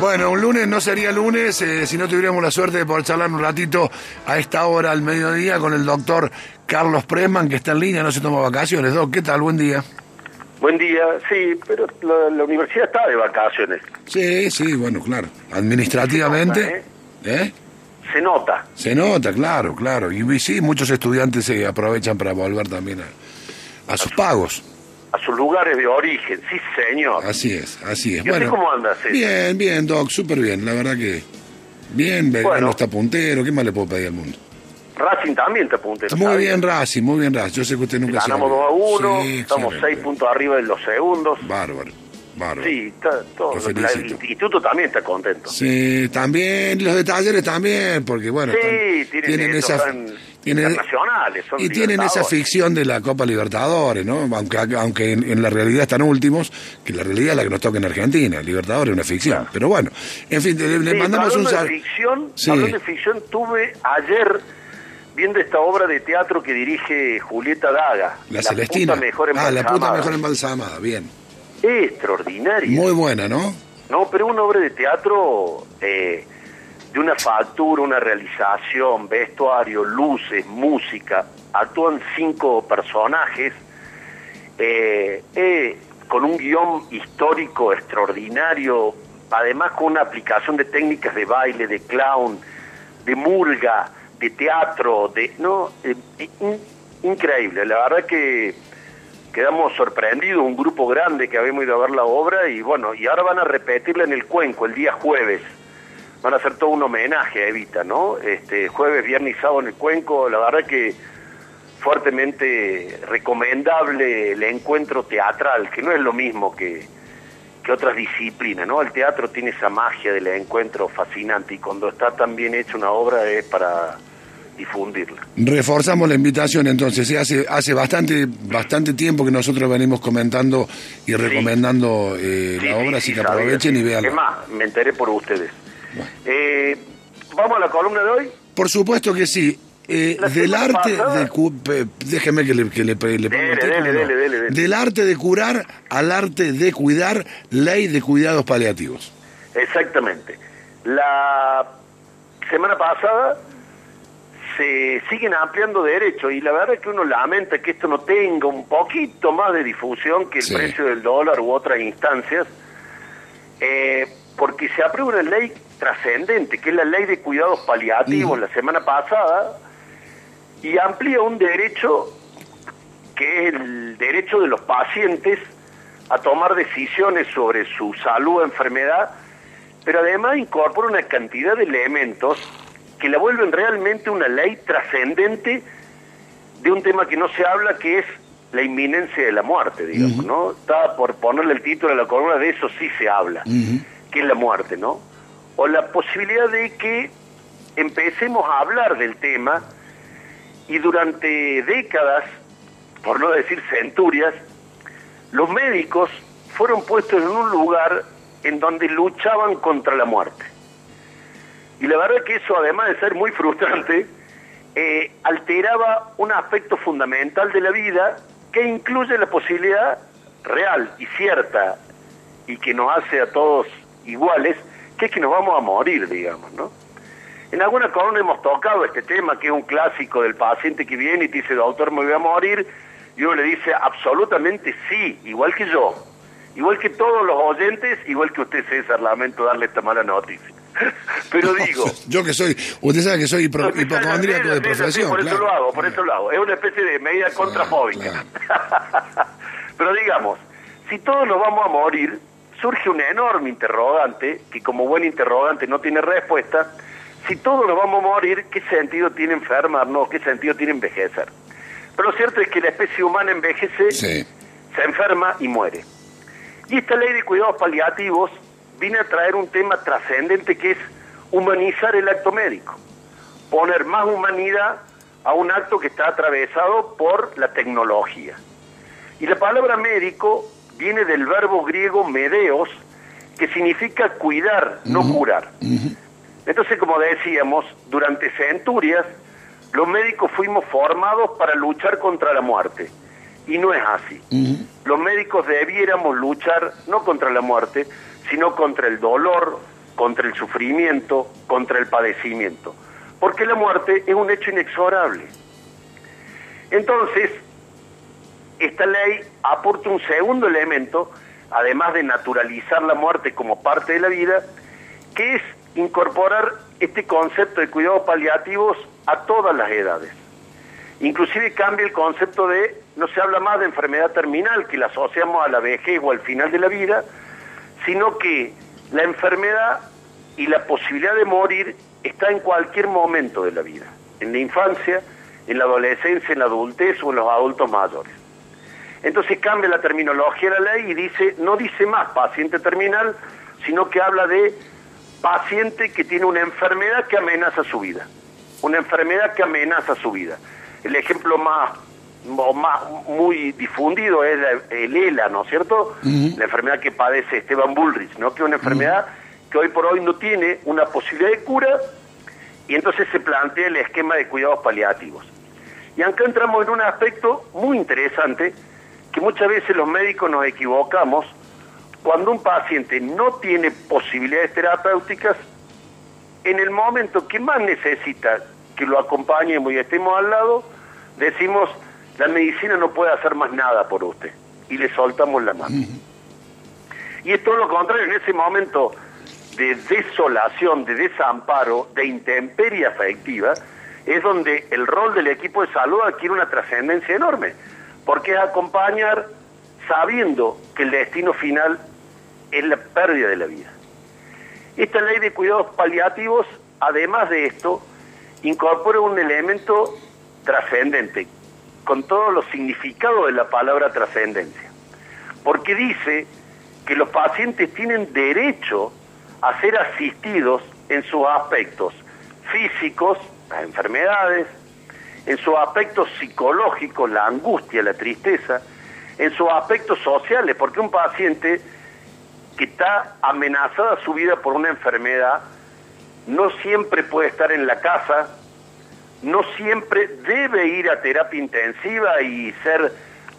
Bueno, un lunes no sería lunes eh, si no tuviéramos la suerte de poder charlar un ratito a esta hora al mediodía con el doctor Carlos Presman, que está en línea, no se toma vacaciones. Doc, ¿qué tal? Buen día. Buen día, sí, pero la, la universidad está de vacaciones. Sí, sí, bueno, claro. Administrativamente. ¿eh? Se nota. Se nota, claro, claro. Y sí, muchos estudiantes se aprovechan para volver también a, a sus pagos. A sus lugares de origen, sí, señor. Así es, así es. ¿Y usted cómo anda, César? Bien, bien, Doc, súper bien. La verdad que bien, Bueno. está puntero. ¿Qué más le puedo pedir al mundo? Racing también te apunte. Muy bien, Racing, muy bien, Racing. Yo sé que usted nunca se Ganamos 2 a 1, Sí, estamos excelente. 6 puntos arriba de los segundos. Bárbaro, bárbaro. Sí, está todo. La- el instituto también está contento. Sí, también los de talleres también, porque bueno, Sí, están- tienen, eso, esa son tienen- internacionales, son y tienen esa ficción de la Copa Libertadores, ¿no? Aunque aunque en, en la realidad están últimos, que la realidad es la que nos toca en Argentina, Libertadores es una ficción. Claro. Pero bueno, en fin, le, le Sí, mandamos un hablando sal- de ficción, Sí. hablando de ficción, tuve ayer viendo esta obra de teatro que dirige Julieta Daga. La, Celestina. Puta mejor ah, la puta mejor embalsamada, bien. Extraordinaria. Muy buena, ¿no? No, pero una obra de teatro eh, de una factura, una realización, vestuario, luces, música. Actúan cinco personajes eh, eh, con un guion histórico extraordinario, además con una aplicación de técnicas de baile, de clown, de murga, de teatro, de no, eh, in- increíble. La verdad que quedamos sorprendidos, un grupo grande que habíamos ido a ver la obra y bueno, y ahora van a repetirla en el Cuenco el día jueves. Van a hacer todo un homenaje a Evita, ¿no? Este jueves, viernes y sábado en el Cuenco, la verdad que fuertemente recomendable el encuentro teatral, que no es lo mismo que, que otras disciplinas, ¿no? El teatro tiene esa magia del encuentro fascinante y cuando está tan bien hecha una obra es para difundirla. Reforzamos la invitación entonces, sí, hace, hace bastante, bastante tiempo que nosotros venimos comentando y recomendando eh, Sí, la obra, sí, así que aprovechen y vean. Es más, me enteré por ustedes. Eh, Vamos a la columna de hoy. Por supuesto que sí. Eh, del arte pasada- de cu- déjeme que le, que le, le ponga Dele, dele, no. dele, del arte de curar al arte de cuidar ley de cuidados paliativos Exactamente. La semana pasada se siguen ampliando derechos y la verdad es que uno lamenta que esto no tenga un poquito más de difusión que el Sí. precio del dólar u otras instancias, eh, porque se aprueba una ley trascendente, que es la ley de cuidados paliativos la semana pasada, y amplía un derecho que es el derecho de los pacientes a tomar decisiones sobre su salud o enfermedad, pero además incorpora una cantidad de elementos que la vuelven realmente una ley trascendente de un tema que no se habla, que es la inminencia de la muerte, digamos, ¿no? Está por ponerle el título a la columna, de eso sí se habla, que es la muerte, ¿no? O la posibilidad de que empecemos a hablar del tema y durante décadas, por no decir centurias, los médicos fueron puestos en un lugar en donde luchaban contra la muerte. Y la verdad que eso, además de ser muy frustrante, eh, alteraba un aspecto fundamental de la vida que incluye la posibilidad real y cierta y que nos hace a todos iguales, que es que nos vamos a morir, digamos, ¿no? En alguna columna hemos tocado este tema, que es un clásico del paciente que viene y te dice, doctor, me voy a morir, y uno le dice, absolutamente sí, igual que yo, igual que todos los oyentes, igual que usted, César, lamento darle esta mala noticia. Pero digo... yo que soy usted sabe que soy hipro- hipocondríaco de sí, sí, profesión por eso lo hago, por eso lo hago. Es una especie de medida contrafóbica. Pero digamos, si todos nos vamos a morir, surge un enorme interrogante, que como buen interrogante no tiene respuesta, si todos nos vamos a morir, ¿qué sentido tiene enfermarnos? ¿Qué sentido tiene envejecer? Pero lo cierto es que la especie humana envejece, Sí. se enferma y muere. Y esta ley de cuidados paliativos viene a traer un tema trascendente que es humanizar el acto médico, poner más humanidad a un acto que está atravesado por la tecnología. Y la palabra médico viene del verbo griego medeos, que significa cuidar, no curar. Entonces, como decíamos, durante centurias, los médicos fuimos formados para luchar contra la muerte. Y no es así. Los médicos debiéramos luchar no contra la muerte, sino contra el dolor, contra el sufrimiento, contra el padecimiento, porque la muerte es un hecho inexorable. Entonces, esta ley aporta un segundo elemento, además de naturalizar la muerte como parte de la vida, que es incorporar este concepto de cuidados paliativos a todas las edades. Inclusive cambia el concepto de, no se habla más de enfermedad terminal, que la asociamos a la vejez o al final de la vida, sino que la enfermedad y la posibilidad de morir está en cualquier momento de la vida, en la infancia, en la adolescencia, en la adultez o en los adultos mayores. Entonces cambia la terminología de la ley y dice, no dice más paciente terminal, sino que habla de paciente que tiene una enfermedad que amenaza su vida. Una enfermedad que amenaza su vida. El ejemplo más, más muy difundido es el ELA, ¿no es cierto? La enfermedad que padece Esteban Bullrich, ¿no? Que es una enfermedad que hoy por hoy no tiene una posibilidad de cura y entonces se plantea el esquema de cuidados paliativos. Y acá entramos en un aspecto muy interesante que muchas veces los médicos nos equivocamos cuando un paciente no tiene posibilidades terapéuticas, en el momento que más necesita que lo acompañemos y estemos al lado, decimos, la medicina no puede hacer más nada por usted, y le soltamos la mano. Y es todo lo contrario, en ese momento de desolación, de desamparo, de intemperie afectiva, es donde el rol del equipo de salud adquiere una trascendencia enorme, porque es acompañar sabiendo que el destino final es la pérdida de la vida. Esta ley de cuidados paliativos, además de esto, incorpora un elemento trascendente, con todos los significados de la palabra trascendencia, porque dice que los pacientes tienen derecho a ser asistidos en sus aspectos físicos, las enfermedades, en sus aspectos psicológicos, la angustia, la tristeza, en sus aspectos sociales, porque un paciente que está amenazada su vida por una enfermedad no siempre puede estar en la casa, no siempre debe ir a terapia intensiva y ser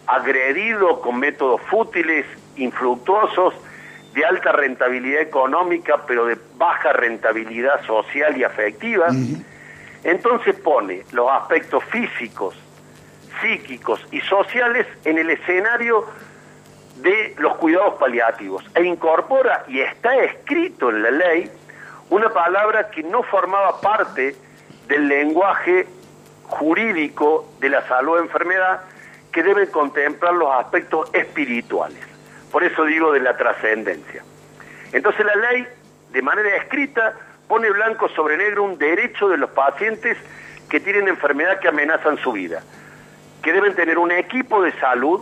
agredido con métodos fútiles, infructuosos, de alta rentabilidad económica, pero de baja rentabilidad social y afectiva. Entonces pone los aspectos físicos, psíquicos y sociales en el escenario de los cuidados paliativos e incorpora, y está escrito en la ley, una palabra que no formaba parte del lenguaje jurídico de la salud o enfermedad, que debe contemplar los aspectos espirituales. Por eso digo de la trascendencia. Entonces la ley, de manera escrita, pone blanco sobre negro un derecho de los pacientes que tienen enfermedad que amenazan su vida, que deben tener un equipo de salud,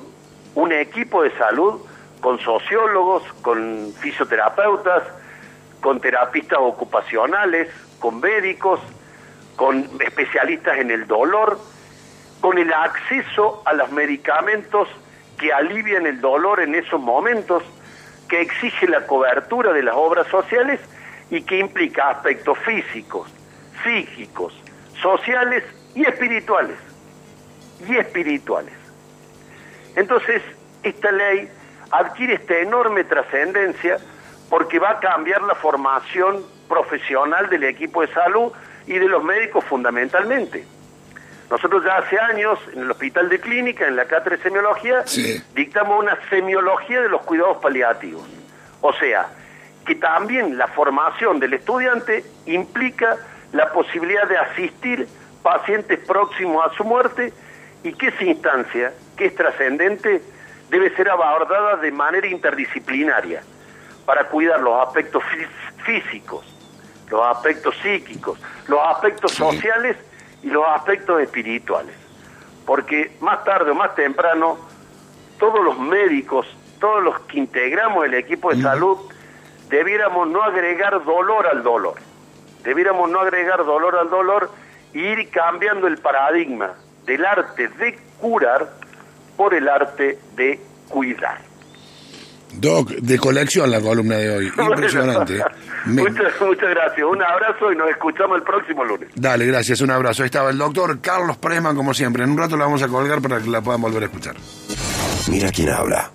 un equipo de salud con sociólogos, con fisioterapeutas, con terapistas ocupacionales, con médicos, con especialistas en el dolor, con el acceso a los medicamentos que alivian el dolor en esos momentos, que exige la cobertura de las obras sociales y que implica aspectos físicos, psíquicos, sociales y espirituales. Y espirituales. Entonces, esta ley adquiere esta enorme trascendencia porque va a cambiar la formación profesional del equipo de salud y de los médicos fundamentalmente. Nosotros ya hace años, en el Hospital de Clínica, en la cátedra de Semiología, dictamos una semiología de los cuidados paliativos. O sea, que también la formación del estudiante implica la posibilidad de asistir pacientes próximos a su muerte y que esa instancia, que es trascendente, debe ser abordada de manera interdisciplinaria para cuidar los aspectos físicos, los aspectos psíquicos, los aspectos sociales y los aspectos espirituales. Porque más tarde o más temprano, todos los médicos, todos los que integramos el equipo de salud, debiéramos no agregar dolor al dolor. Debiéramos no agregar dolor al dolor e ir cambiando el paradigma del arte de curar por el arte de cuidar. Doc, de colección la columna de hoy. Impresionante. muchas, muchas gracias. Un abrazo y nos escuchamos el próximo lunes. Dale, gracias. Un abrazo. Ahí estaba el doctor Carlos Presman, como siempre. En un rato la vamos a colgar para que la puedan volver a escuchar. Mira quién habla.